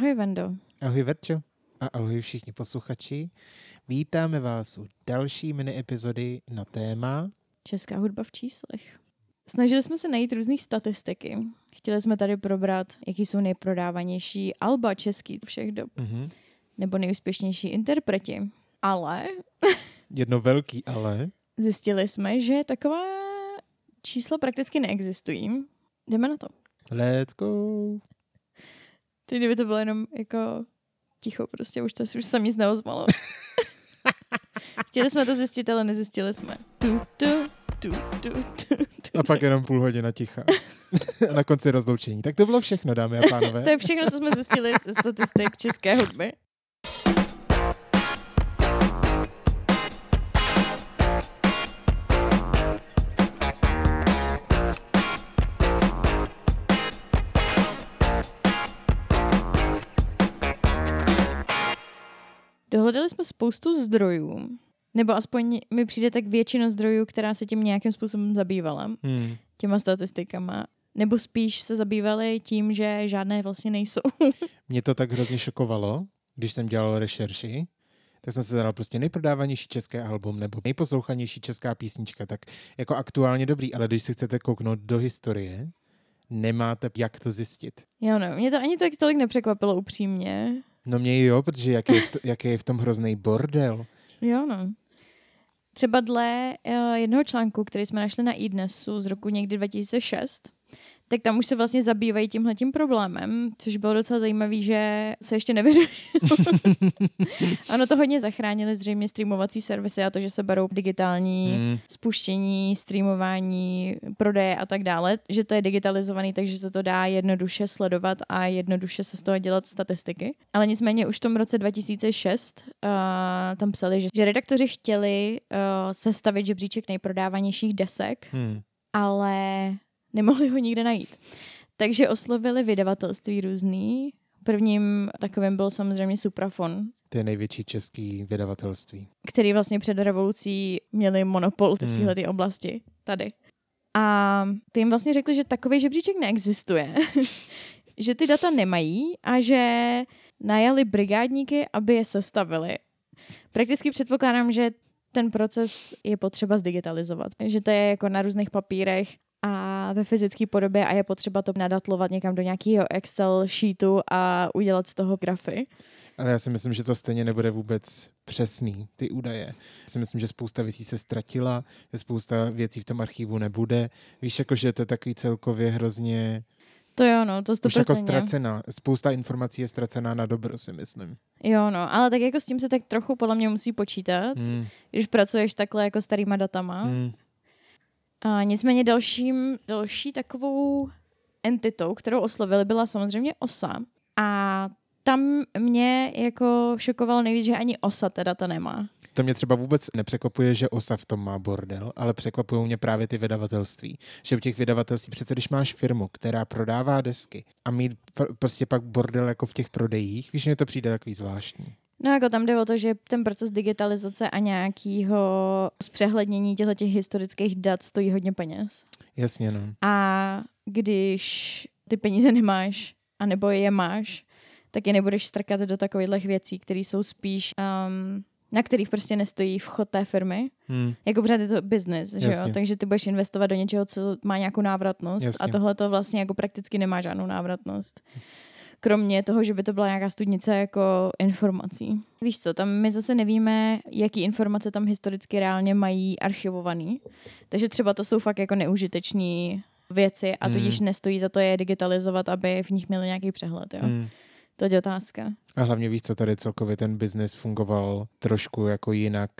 Ahoj Vendo. Ahoj Verčo a ahoj všichni posluchači. Vítáme vás u další mini epizody na téma Česká hudba v číslech. Snažili jsme se najít různé statistiky. Chtěli jsme tady probrat, jaký jsou nejprodávanější alba český všech dob, mm-hmm. nebo nejúspěšnější interpreti. Ale jedno velký ale. zjistili jsme, že taková čísla prakticky neexistují. Jdeme na to. Let's go. Ty kdyby to bylo jenom jako ticho, prostě už to už se tam nic neozvalo. Chtěli jsme to zjistit, ale nezjistili jsme. Tu, tu, tu, tu, tu, tu. A pak jenom půl hodina ticha. a na konci rozloučení. Tak to bylo všechno, dámy a pánové. To je všechno, co jsme zjistili ze statistik české hudby. Jsme spoustu zdrojů, nebo aspoň mi přijde tak většina zdrojů, která se tím nějakým způsobem zabývala, Hmm. těma statistikama. Nebo spíš se zabývali tím, že žádné vlastně nejsou. Mě to tak hrozně šokovalo, když jsem dělal rešerši, tak jsem se zadal prostě nejprodávanější české album nebo nejposlouchanější česká písnička, tak jako aktuálně dobrý, ale když si chcete kouknout do historie, nemáte jak to zjistit. Jo, no, mě to ani tak tolik nepřekvapilo upřímně. No mě jo, protože jaký je v, to, jaký je v tom hrozný bordel. Jo, no. Třeba dle uh, jednoho článku, který jsme našli na iDnesu z roku někdy 2006, tak tam už se vlastně zabývají tímhletím problémem, což bylo docela zajímavé, že se ještě nevyřešilo. ano, to hodně zachránili zřejmě streamovací servisy a to, že se berou digitální Hmm. spuštění, streamování, prodeje a tak dále, že to je digitalizovaný, takže se to dá jednoduše sledovat a jednoduše se z toho dělat statistiky. Ale nicméně už v tom roce 2006 uh, tam psali, že, že redaktoři chtěli uh, sestavit žebříček nejprodávanějších desek, Hmm. ale nemohli ho nikde najít. Takže oslovili vydavatelství různý. Prvním takovým byl samozřejmě Suprafon, To je největší český vydavatelství. který vlastně před revolucí měli monopol v Hmm. téhle oblasti tady. A ty jim vlastně řekli, že takový žebříček neexistuje, že ty data nemají a že najali brigádníky, aby je sestavili. Prakticky předpokládám, že ten proces je potřeba zdigitalizovat, že to je jako na různých papírech a ve fyzické podobě a je potřeba to nadatlovat někam do nějakého Excel sheetu a udělat z toho grafy. Ale já si myslím, že to stejně nebude vůbec přesný, ty údaje. Já si myslím, že spousta věcí se ztratila, že spousta věcí v tom archivu nebude. Víš, jako, že to je takový celkově hrozně To jo, no, to už jako 100%. ztracená. Spousta informací je ztracená na dobro, si myslím. Jo, no, ale tak jako s tím se tak trochu podle mě musí počítat, mm. Když pracuješ takhle jako starýma datama. Mm. A nicméně dalším, další takovou entitou, kterou oslovili, byla samozřejmě OSA. A tam mě jako šokovalo nejvíc, že ani OSA teda to nemá. To mě třeba vůbec nepřekvapuje, že OSA v tom má bordel, ale překvapují mě právě ty vydavatelství. Že u těch vydavatelství, přece když máš firmu, která prodává desky a mít pr- prostě pak bordel jako v těch prodejích, víš, mně to přijde takový zvláštní. No jako tam jde o to, že ten proces digitalizace a nějakého zpřehlednění těchto těch historických dat stojí hodně peněz. Jasně, no. A když ty peníze nemáš, anebo je máš, tak je nebudeš strkat do takových věcí, které jsou spíš, um, na kterých prostě nestojí vchod té firmy. Hmm. Jako pořád je to business, že jo? Takže ty budeš investovat do něčeho, co má nějakou návratnost Jasně. a tohle to vlastně jako prakticky nemá žádnou návratnost. Kromě toho, že by to byla nějaká studnice jako informací. Víš co, tam my zase nevíme, jaký informace tam historicky reálně mají archivovaný. Takže třeba to jsou fakt jako neužiteční věci a Hmm. tudíž nestojí za to je digitalizovat, aby v nich měli nějaký přehled. Jo? Hmm. To je otázka. A hlavně víš, co tady celkově ten biznis fungoval trošku jako jinak,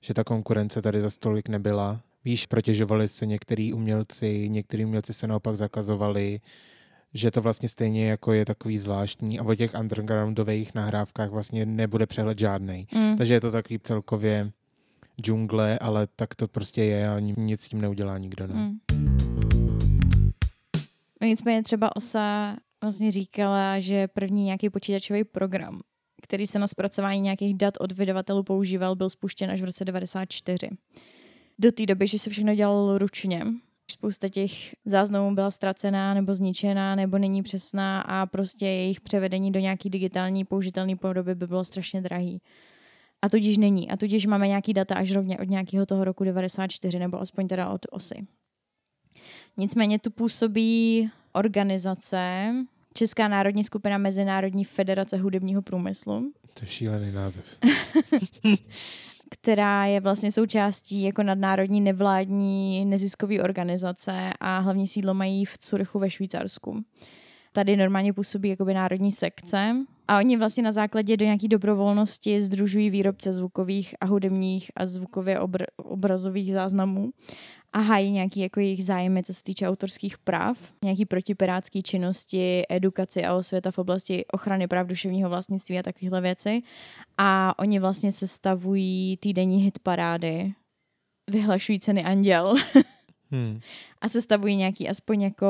že ta konkurence tady za stolik nebyla. Víš, protěžovali se některý umělci, některý umělci se naopak zakazovali, že to vlastně stejně jako je takový zvláštní a o těch undergroundových nahrávkách vlastně nebude přehled žádnej. Mm. Takže je to takový celkově džungle, ale tak to prostě je a ni- nic s tím neudělá nikdo. No. Mm. Nicméně třeba OSA vlastně říkala, že první nějaký počítačový program, který se na zpracování nějakých dat od vydavatelů používal, byl spuštěn až v roce 94. Do té doby, že se všechno dělalo ručně Spousta těch záznamů byla ztracená nebo zničená nebo není přesná a prostě jejich převedení do nějaký digitální použitelné podoby by bylo strašně drahý. A tudíž není. A tudíž máme nějaký data až rovně od nějakého toho roku 94, nebo aspoň teda od OSY. Nicméně tu působí organizace Česká národní skupina Mezinárodní federace hudebního průmyslu. To je šílený název. která je vlastně součástí jako nadnárodní nevládní neziskové organizace a hlavní sídlo mají v Curychu ve Švýcarsku. Tady normálně působí jakoby národní sekce a oni vlastně na základě do nějaké dobrovolnosti združují výrobce zvukových a hudebních a zvukově obr- obrazových záznamů a hájí nějaký jako jejich zájmy, co se týče autorských práv, nějaký protipirátské činnosti, edukaci a osvěta v oblasti ochrany práv duševního vlastnictví a takovéhle věci. A oni vlastně sestavují týdenní hitparády, vyhlašují ceny Anděl Hmm. a sestavují nějaký aspoň jako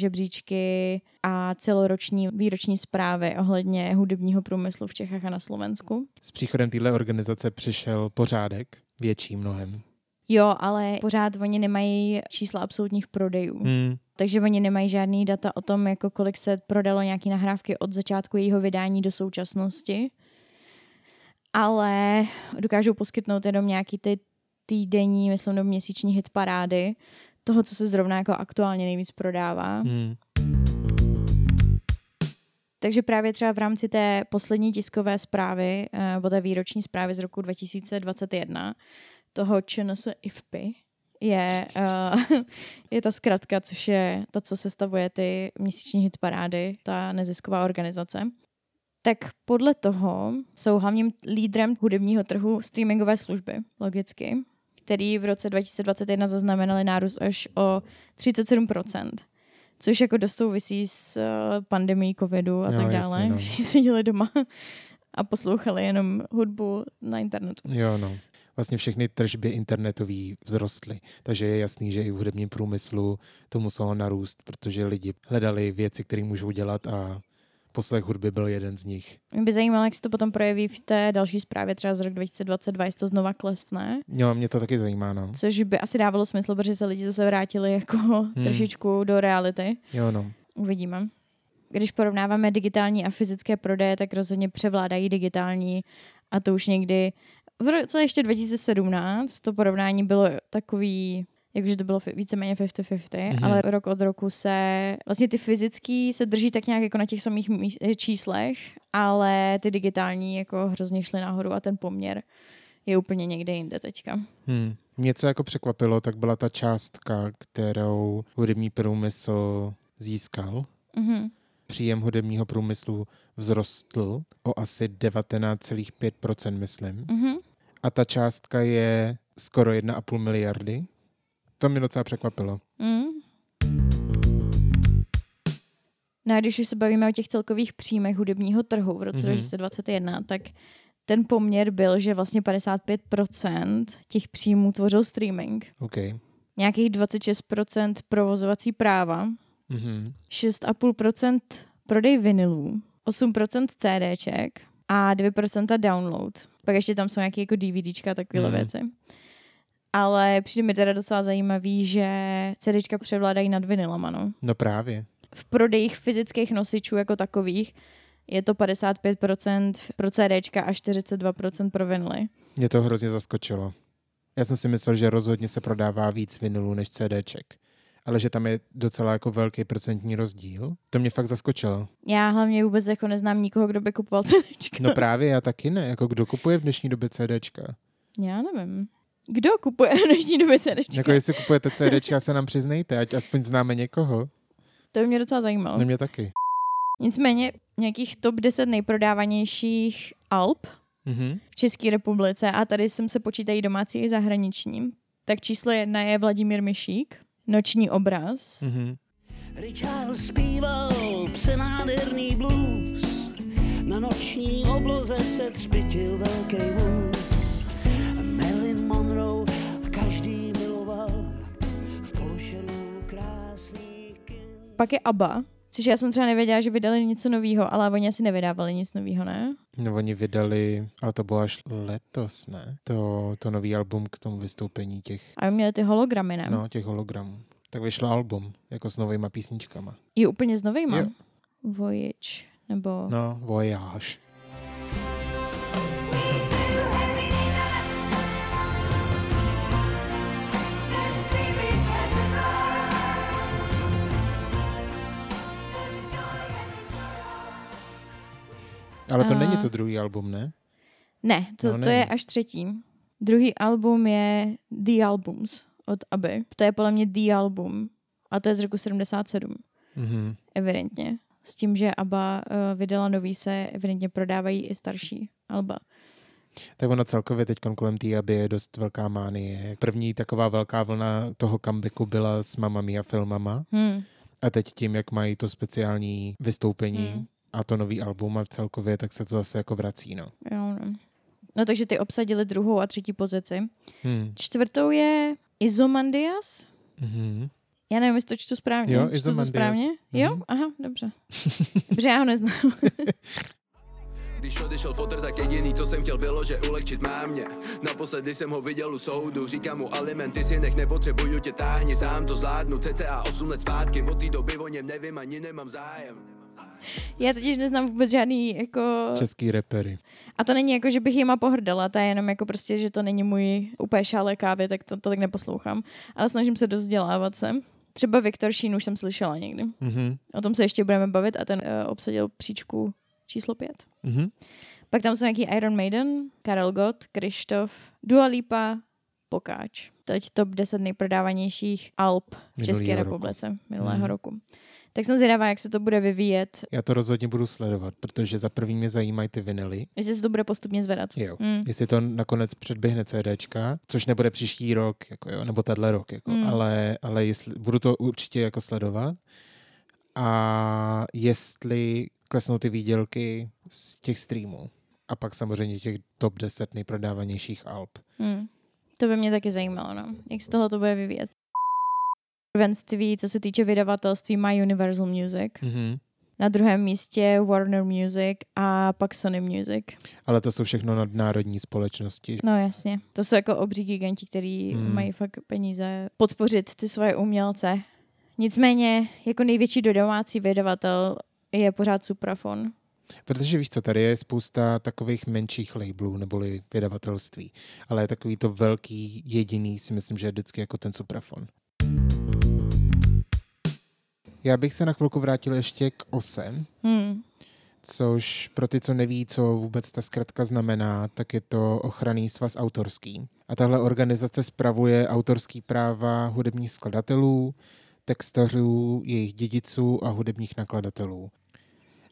žebříčky a celoroční výroční zprávy ohledně hudebního průmyslu v Čechách a na Slovensku. S příchodem téhle organizace přišel pořádek, větší mnohem. Jo, ale pořád oni nemají čísla absolutních prodejů. Hmm. Takže oni nemají žádný data o tom, jako kolik se prodalo nějaký nahrávky od začátku jejího vydání do současnosti. Ale dokážou poskytnout jenom nějaký ty týdenní, myslím, nebo měsíční hit parády toho, co se zrovna jako aktuálně nejvíc prodává. Hmm. Takže právě třeba v rámci té poslední tiskové zprávy, eh, nebo té výroční zprávy z roku 2021, toho ČNS IFPy, je, uh, je ta zkratka, což je to, co sestavuje ty měsíční hitparády, ta nezisková organizace. Tak podle toho jsou hlavním lídrem hudebního trhu streamingové služby, logicky, který v roce 2021 zaznamenali nárůst až o 37%, což jako dost souvisí s uh, pandemí covidu a Jo, tak jasně, dále. no. Všichni seděli doma a poslouchali jenom hudbu na internetu. Jo, no. Vlastně všechny tržby internetový vzrostly, takže je jasný, že i v hudebním průmyslu to muselo narůst, protože lidi hledali věci, které můžou dělat a poslech hudby byl jeden z nich. Mě by zajímalo, jak se to potom projeví v té další zprávě, třeba z roku 2022, jestli to znova klesne. Jo, mě to taky zajímá, no. Což by asi dávalo smysl, protože se lidi zase vrátili jako hmm. trošičku do reality. Jo, no. Uvidíme. Když porovnáváme digitální a fyzické prodeje, tak rozhodně převládají digitální a to už někdy v roce ještě 2017 to porovnání bylo takový, jakože to bylo víceméně 50-50, Mhm. mm-hmm. ale rok od roku se, vlastně ty fyzický se drží tak nějak jako na těch samých míst, eh, číslech, ale ty digitální jako hrozně šly nahoru a ten poměr je úplně někde jinde teďka. Hmm. Mě co jako překvapilo, tak byla ta částka, kterou hudební průmysl získal. Mhm. Příjem hudebního průmyslu vzrostl o asi 19,5%, myslím. Mhm. A ta částka je skoro 1,5 miliardy. To mě docela překvapilo. Mm. No a když už se bavíme o těch celkových příjmech hudebního trhu v roce mm-hmm. 2021, tak ten poměr byl, že vlastně 55% těch příjmů tvořil streaming. OK. Nějakých 26% provozovací práva, Mhm. 6,5% prodej vinylů, 8% CDček a 2% download. Pak ještě tam jsou nějaké jako DVDčka a takovéhle Mhm. věci. Ale přijde mi teda docela zajímavý, že CDčka převládají nad vinylama, no. No právě. V prodejích fyzických nosičů jako takových je to 55% pro CDčka a 42% pro vinily. Mě to hrozně zaskočilo. Já jsem si myslel, že rozhodně se prodává víc vinylů než CDček. Ale že tam je docela jako velký procentní rozdíl. To mě fakt zaskočilo. Já hlavně vůbec jako neznám nikoho, kdo by kupoval CDčka. No právě, já taky ne. Jako kdo kupuje v dnešní době CDčka? Já nevím. Kdo kupuje v dnešní době CDčka? Jako jestli kupujete CDčka, se nám přiznejte, ať aspoň známe někoho. To by mě docela zajímalo. No mě taky. Nicméně nějakých top 10 nejprodávanějších alb Mhm. v České republice a tady jsem se počítají domácí i zahraniční. Tak číslo jedna je Vladimír Myšík, Noční obraz. Mhm. Richard zpíval přenádherný blues, na noční obloze se třpitil velký vůz. Monroe každý miloval v pološeru krásných kin. Pak je ABBA, což já jsem třeba nevěděla, že vydali něco nového, ale oni asi nevydávali nic nového, ne? No oni vydali, ale to bylo až letos, ne? To, to nový album k tomu vystoupení těch, A měli ty hologramy, ne? no, těch hologramů. Tak vyšlo album, jako s novýma písničkama. Je úplně s novejma? Jo. Voyage, nebo... No, Voyage. Ale to A- není to druhý album, ne? Ne, to, No, to je až třetí. Druhý album je The Albums od ABBY. To je podle mě The Album. A to je z roku 77, Mhm. evidentně. S tím, že ABBA uh, vydala nový se, evidentně prodávají i starší alba. Tak ono celkově teď kolem té aby je dost velká mánie. První taková velká vlna toho comebacku byla s Mamma Mia filmama Hmm. a teď tím, jak mají to speciální vystoupení Hmm. A to nový album a celkově, tak se to zase jako vrací, no. Jo, no. no takže ty obsadili druhou a třetí pozici. Hmm. Čtvrtou je Izomandias. Mhm. Já nevím, jestli to čtu správně. Jo, Čtu to Izomandias. správně? Jo? Mhm. Aha, dobře. dobře, já ho neznám. Když odešel fotr, tak jediný, co jsem chtěl, bylo, že ulehčit mámě. Naposledy jsem ho viděl u soudu, říkám mu alimenty si nech, nepotřebuju tě, táhni, sám to zvládnu. CCA 8 let zpátky, od té doby o něm nevím, ani nemám zájem. Já totiž neznám vůbec žádný jako... Český repery. A to není jako, že bych jima pohrdala, to je jenom jako prostě, že to není můj úplně šále kávy, tak to, to tak neposlouchám. Ale snažím se dozdělávat se. Třeba Viktor Šín už jsem slyšela někdy. Mhm. O tom se ještě budeme bavit a ten uh, obsadil příčku číslo pět. Mhm. Pak tam jsou nějaký Iron Maiden, Karel Gott, Krištof, Dua Lipa, Pokáč. Teď top 10 nejprodávanějších Alp v České roku. republice minulého Mhm. roku. Tak jsem zvědavá, jak se to bude vyvíjet, Já to rozhodně budu sledovat, protože za první mě zajímají ty vinily. jestli se to bude postupně zvedat. Jo. Mm. Jestli to nakonec předběhne CDčka, což nebude příští rok, jako jo, nebo tenhle rok, jako, Mm. ale, ale jestli, budu to určitě jako sledovat. A jestli klesnou ty výdělky z těch streamů. A pak samozřejmě těch top 10 nejprodávanějších alb. Hmm. To by mě taky zajímalo, no. Jak se tohle to bude vyvíjet. Prvenství, co se týče vydavatelství, má Universal Music. Mhm. Na druhém místě Warner Music a pak Sony Music. Ale to jsou všechno nadnárodní společnosti. No jasně. To jsou jako obří giganti, který Hmm. mají fakt peníze podpořit ty svoje umělce. Nicméně, jako největší domácí vydavatel je pořád Suprafon. Protože víš co, tady je spousta takových menších labelů neboli vydavatelství, ale takový to velký jediný si myslím, že je vždycky jako ten suprafon. Já bych se na chvilku vrátil ještě k OSE, Hmm. což pro ty, co neví, co vůbec ta zkratka znamená, tak je to ochranný svaz autorský. A tahle organizace spravuje autorský práva hudebních skladatelů, textařů, jejich dědiců a hudebních nakladatelů.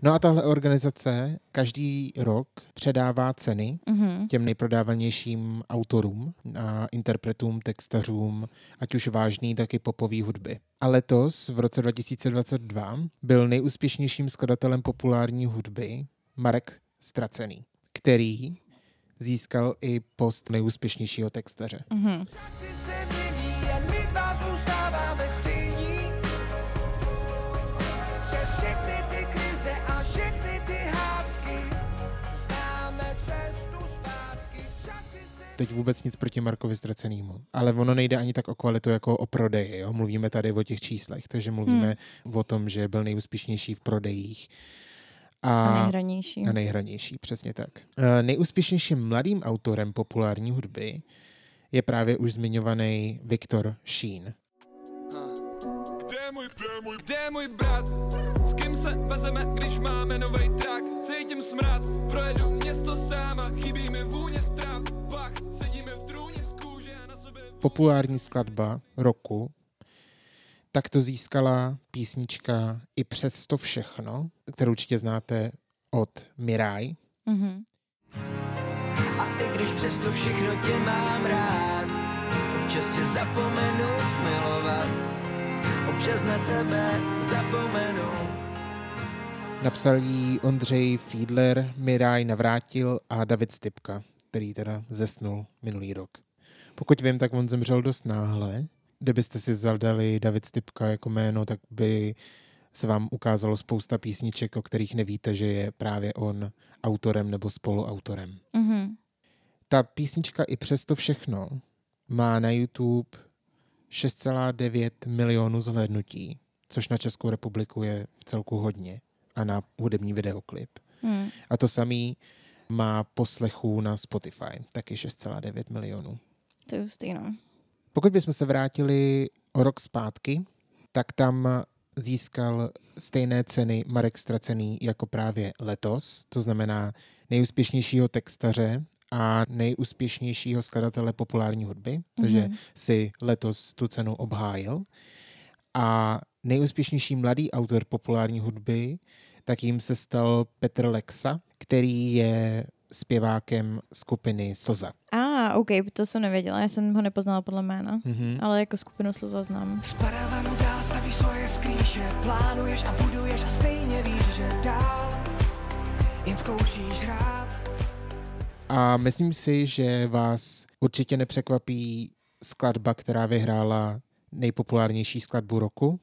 No a tahle organizace každý rok předává ceny Mhm. těm nejprodávanějším autorům a interpretům, textařům, ať už vážný, tak i popový hudby. A letos, v roce 2022, byl nejúspěšnějším skladatelem populární hudby Marek Stracený, který získal i post nejúspěšnějšího textaře. Mhm. Teď vůbec nic proti Markovi Stracenýmu, ale ono nejde ani tak o kvalitu jako o prodeji. Jo? Mluvíme tady o těch číslech, takže mluvíme o tom, že byl nejúspěšnější v prodejích. A nejhranější. A nejhranější, přesně tak. E, nejúspěšnějším mladým autorem populární hudby je právě už zmiňovaný Viktor Sheen. Kde je můj, kde je můj, kde je můj brat? S kým se vezeme, když máme novej trak? Cítím smrad, projedu Populární skladba roku, tak to získala písnička I přes to všechno, kterou určitě znáte od Mirai. Mhm. A i když přesto všechno tě mám rád Občas tě zapomenu milovat Občas na tebe zapomenu Napsal jí Ondřej Fiedler, Miraj navrátil a David Stipka, který teda zesnul minulý rok. Pokud vím, tak on zemřel dost náhle. Kdybyste si zadali David Stipka jako jméno, tak by se vám ukázalo spousta písniček, o kterých nevíte, že je právě on autorem nebo spoluautorem. Mhm. Ta písnička i přesto všechno má na YouTube 6,9 milionů zhlédnutí, což na Českou republiku je v celku hodně a na hudební videoklip. Hmm. A to samý má poslechů na Spotify, taky 6,9 milionů. To je hustý, no. Pokud bychom se vrátili o rok zpátky, tak tam získal stejné ceny Marek Stracený jako právě letos, to znamená nejúspěšnějšího textaře a nejúspěšnějšího skladatele populární hudby, takže Mhm. si letos tu cenu obhájil. A nejúspěšnější mladý autor populární hudby, tak jim se stal Petr Lexa, který je zpěvákem skupiny Slza. A, OK, to jsem nevěděla, já jsem ho nepoznala podle jména. Mhm. Ale jako skupinu se zaznám. Z paravanu dál stavíš svoje skrýše Plánuješ a buduješ a stejně víš, že dál Jen zkoušíš hrát A myslím si, že vás určitě nepřekvapí skladba, která vyhrála nejpopulárnější skladbu roku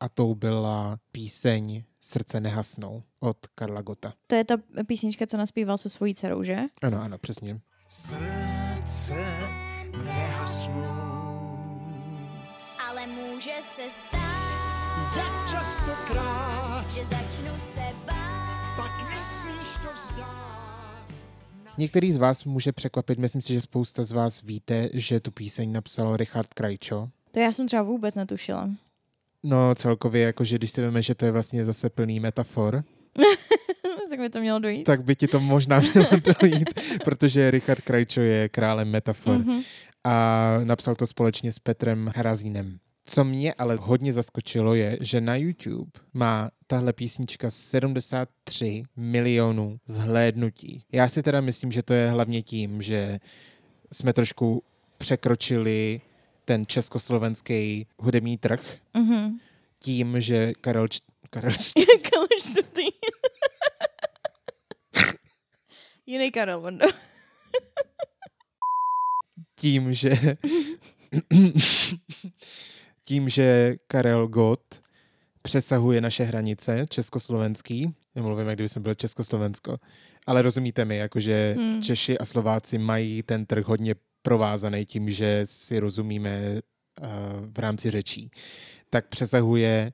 a tou byla píseň Srdce nehasnou od Karla Gota. To je ta písnička, co naspíval se svojí dcerou, že? Ano, ano, přesně. Srdce nehasnou. Ale může se stát, Tak častokrát, že začnu se bát. pak nesmíš to vzdát. Některý z vás může překvapit, myslím si, že spousta z vás víte, že tu píseň napsal Richard Krajčo. To já jsem třeba vůbec netušila. No celkově, jakože když si víme, že to je vlastně zase plný metafor, tak mi to mělo dojít. tak by ti to možná mělo dojít, protože Richard Krajčo je králem metafor. Mhm. a napsal to společně s Petrem Hrazínem. Co mě ale hodně zaskočilo je, že na YouTube má tahle písnička 73 milionů zhlédnutí. Já si teda myslím, že to je hlavně tím, že jsme trošku překročili ten československý hudební trh Mhm. tím, že Karel, Č- Karel Č- Karel čtvrtý. Jiný Karel, Bondo. tím, že tím, že Karel Gott přesahuje naše hranice československý. Já mluvím, jak kdyby jsme byli Československo. Ale rozumíte mi, jakože Hmm. Češi a Slováci mají ten trh hodně provázaný tím, že si rozumíme uh, v rámci řečí. Tak přesahuje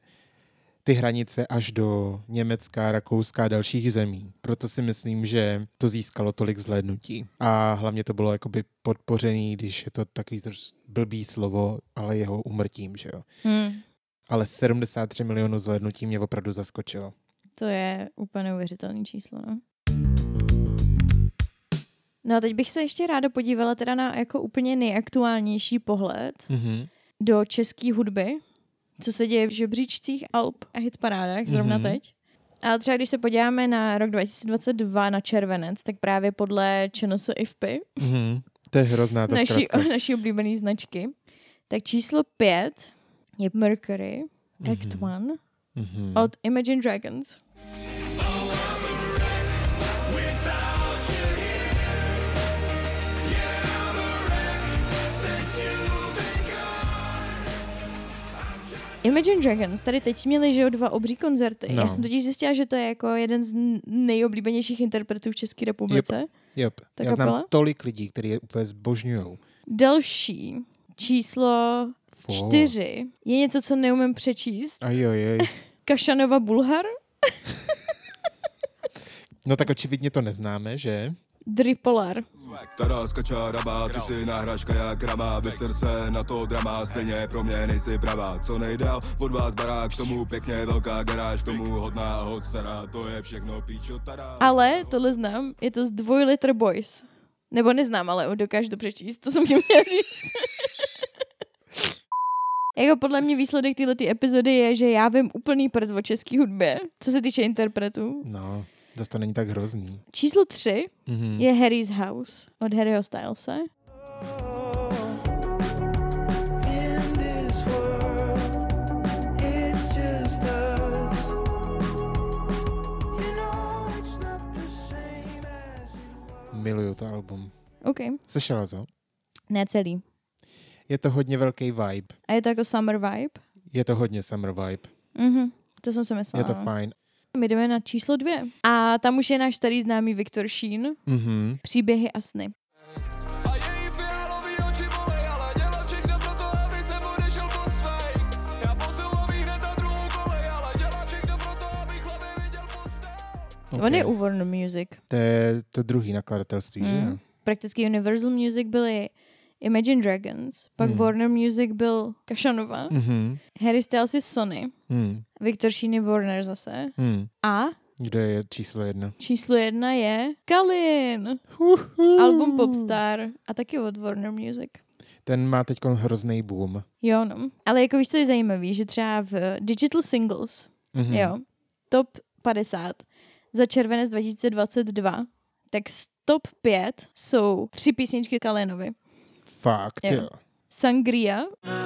ty hranice až do Německa, Rakouska a dalších zemí. Proto si myslím, že to získalo tolik zhlédnutí. A hlavně to bylo jakoby podpořený, když je to takový blbý slovo, ale jeho umrtím, že jo. Hmm. Ale 73 milionů zhlédnutí mě opravdu zaskočilo. To je úplně neuvěřitelné číslo, no. No a teď bych se ještě ráda podívala teda na jako úplně nejaktuálnější pohled Mhm. do české hudby, co se děje v žebříčcích Alp a hitparádách zrovna Mhm. teď. A třeba když se podíváme na rok 2022 na červenec, tak právě podle ČNS IFPy, Mhm. To je hrozná ta naší, naší oblíbené značky, tak číslo pět je Mercury Act One Mhm. od Imagine Dragons. Imagine Dragons tady teď měli, že jo, dva obří koncerty. No. Já jsem totiž zjistila, že to je jako jeden z nejoblíbenějších interpretů v České republice. Yep. Ta Já znám kapela? tolik lidí, kteří je úplně zbožňujou. Další číslo Fo. čtyři je něco, co neumím přečíst. Ajojoj. Kašanova Bulhar, No tak očividně to neznáme, že? Dripolar. Taráska čáraba, ty si náhražka jak rama Vyser se na to drama, stejně pro mě nejsi pravá Co nejdál, od vás barák, k tomu pěkně velká garáž K tomu hodná hod stará, to je všechno píčo tada Ale tohle znám, je to z Dvojlitr Boys. Nebo neznám, ale dokážu to přečíst, to jsem ti měla říct. jako podle mě výsledek této epizody je, že já vím úplný prd o české hudbě, co se týče interpretů. No, zase to není tak hrozný. Číslo tři Mhm. je Harry's House od Harryho Stylese. In this world, it's just us. You know it's not the same as Miluju to album. OK. Slyšela to? Ne celý. Je to hodně velký vibe. A je to jako summer vibe? Je to hodně summer vibe. Mhm. To jsem si myslela. Je to no. fajn. My jdeme na číslo dvě. A tam už je náš starý známý Viktor Šín. Mm-hmm. Příběhy a sny. Okay. On je u Warner Music. To je to druhý nakladatelství, mm. že? Prakticky Universal Music byly Imagine Dragons, pak Hmm. Warner Music byl Kašanova, Mhm. Harry Styles je Sony, Hmm. Viktor Sheen je Warner zase Hmm. a Kdo je číslo jedna? číslo jedna je Kalin, album Popstar a taky od Warner Music. Ten má teď hrozný boom. Jo, no. Ale jako víš, co je zajímavý, že třeba v Digital Singles, Mhm. hmm. jo, top 50 za červenec 2022, tak z top 5 jsou tři písničky Kalinovi. Fakt, Jo. jo. Sangria, Je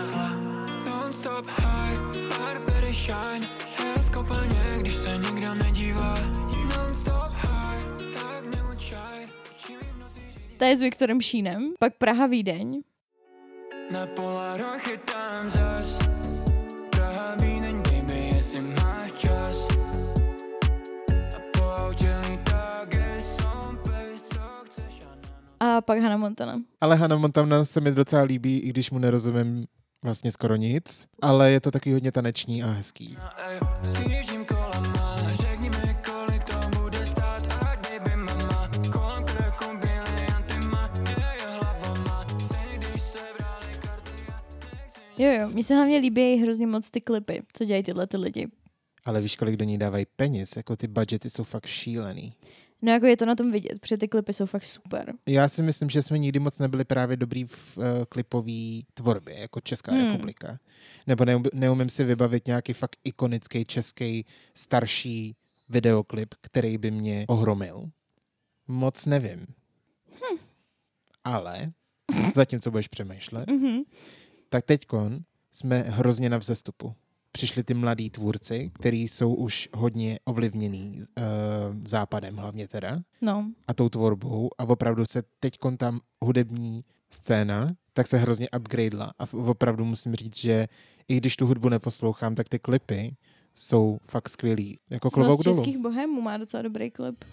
ta je s Viktorem Šínem, pak Praha Vídeň, Na Polaro chytám zas a pak Hannah Montana. Ale Hannah Montana se mi docela líbí, i když mu nerozumím vlastně skoro nic, ale je to taky hodně taneční a hezký. Jo, jo, mně se hlavně líbí hrozně moc ty klipy, co dělají tyhle ty lidi. Ale víš, kolik do ní dávají peněz? Jako ty budgety jsou fakt šílený. No jako je to na tom vidět, protože ty klipy jsou fakt super. Já si myslím, že jsme nikdy moc nebyli právě dobrý v uh, klipové tvorbě, jako Česká Hmm. hmm. republika. Nebo neum, neumím si vybavit nějaký fakt ikonický český starší videoklip, který by mě ohromil. Moc nevím. Hm. Ale, zatímco budeš přemýšlet, Mhm. tak teďkon jsme hrozně na vzestupu. Přišli ty mladí tvůrci, kteří jsou už hodně ovlivněný uh, západem hlavně teda No, a tou tvorbou a opravdu se teď tam hudební scéna tak se hrozně upgradela a opravdu musím říct, že i když tu hudbu neposlouchám, tak ty klipy jsou fakt skvělý. Jako klobouk dolů. českých bohemů má docela dobrý klip.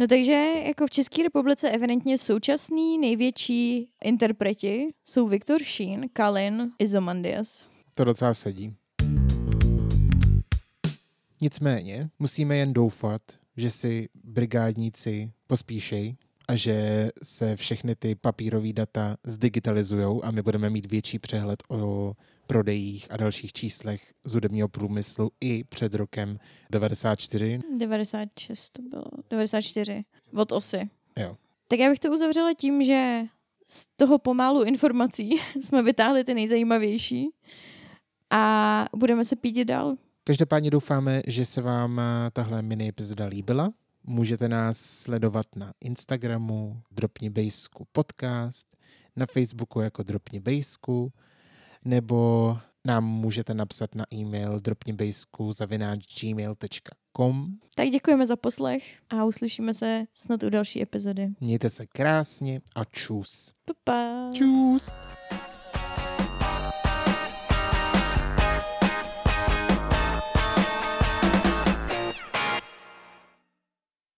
No takže jako v České republice evidentně současný největší interpreti jsou Viktor Sheen, Kalin, Izomandias. To docela sedí. Nicméně musíme jen doufat, že si brigádníci pospíšej a že se všechny ty papírové data zdigitalizují a my budeme mít větší přehled o prodejích a dalších číslech z hudebního průmyslu i před rokem 94. 96 to bylo. 94. Od osy. Jo. Tak já bych to uzavřela tím, že z toho pomálu informací jsme vytáhli ty nejzajímavější a budeme se pídit dál. Každopádně doufáme, že se vám tahle mini epizoda líbila. Můžete nás sledovat na Instagramu Dropni Bejsku podcast, na Facebooku jako Dropni Bejsku, nebo nám můžete napsat na e-mail dropnibejsku zavináč gmail.com. Tak děkujeme za poslech a uslyšíme se snad u další epizody. Mějte se krásně a čus. Pa, pa. Čus.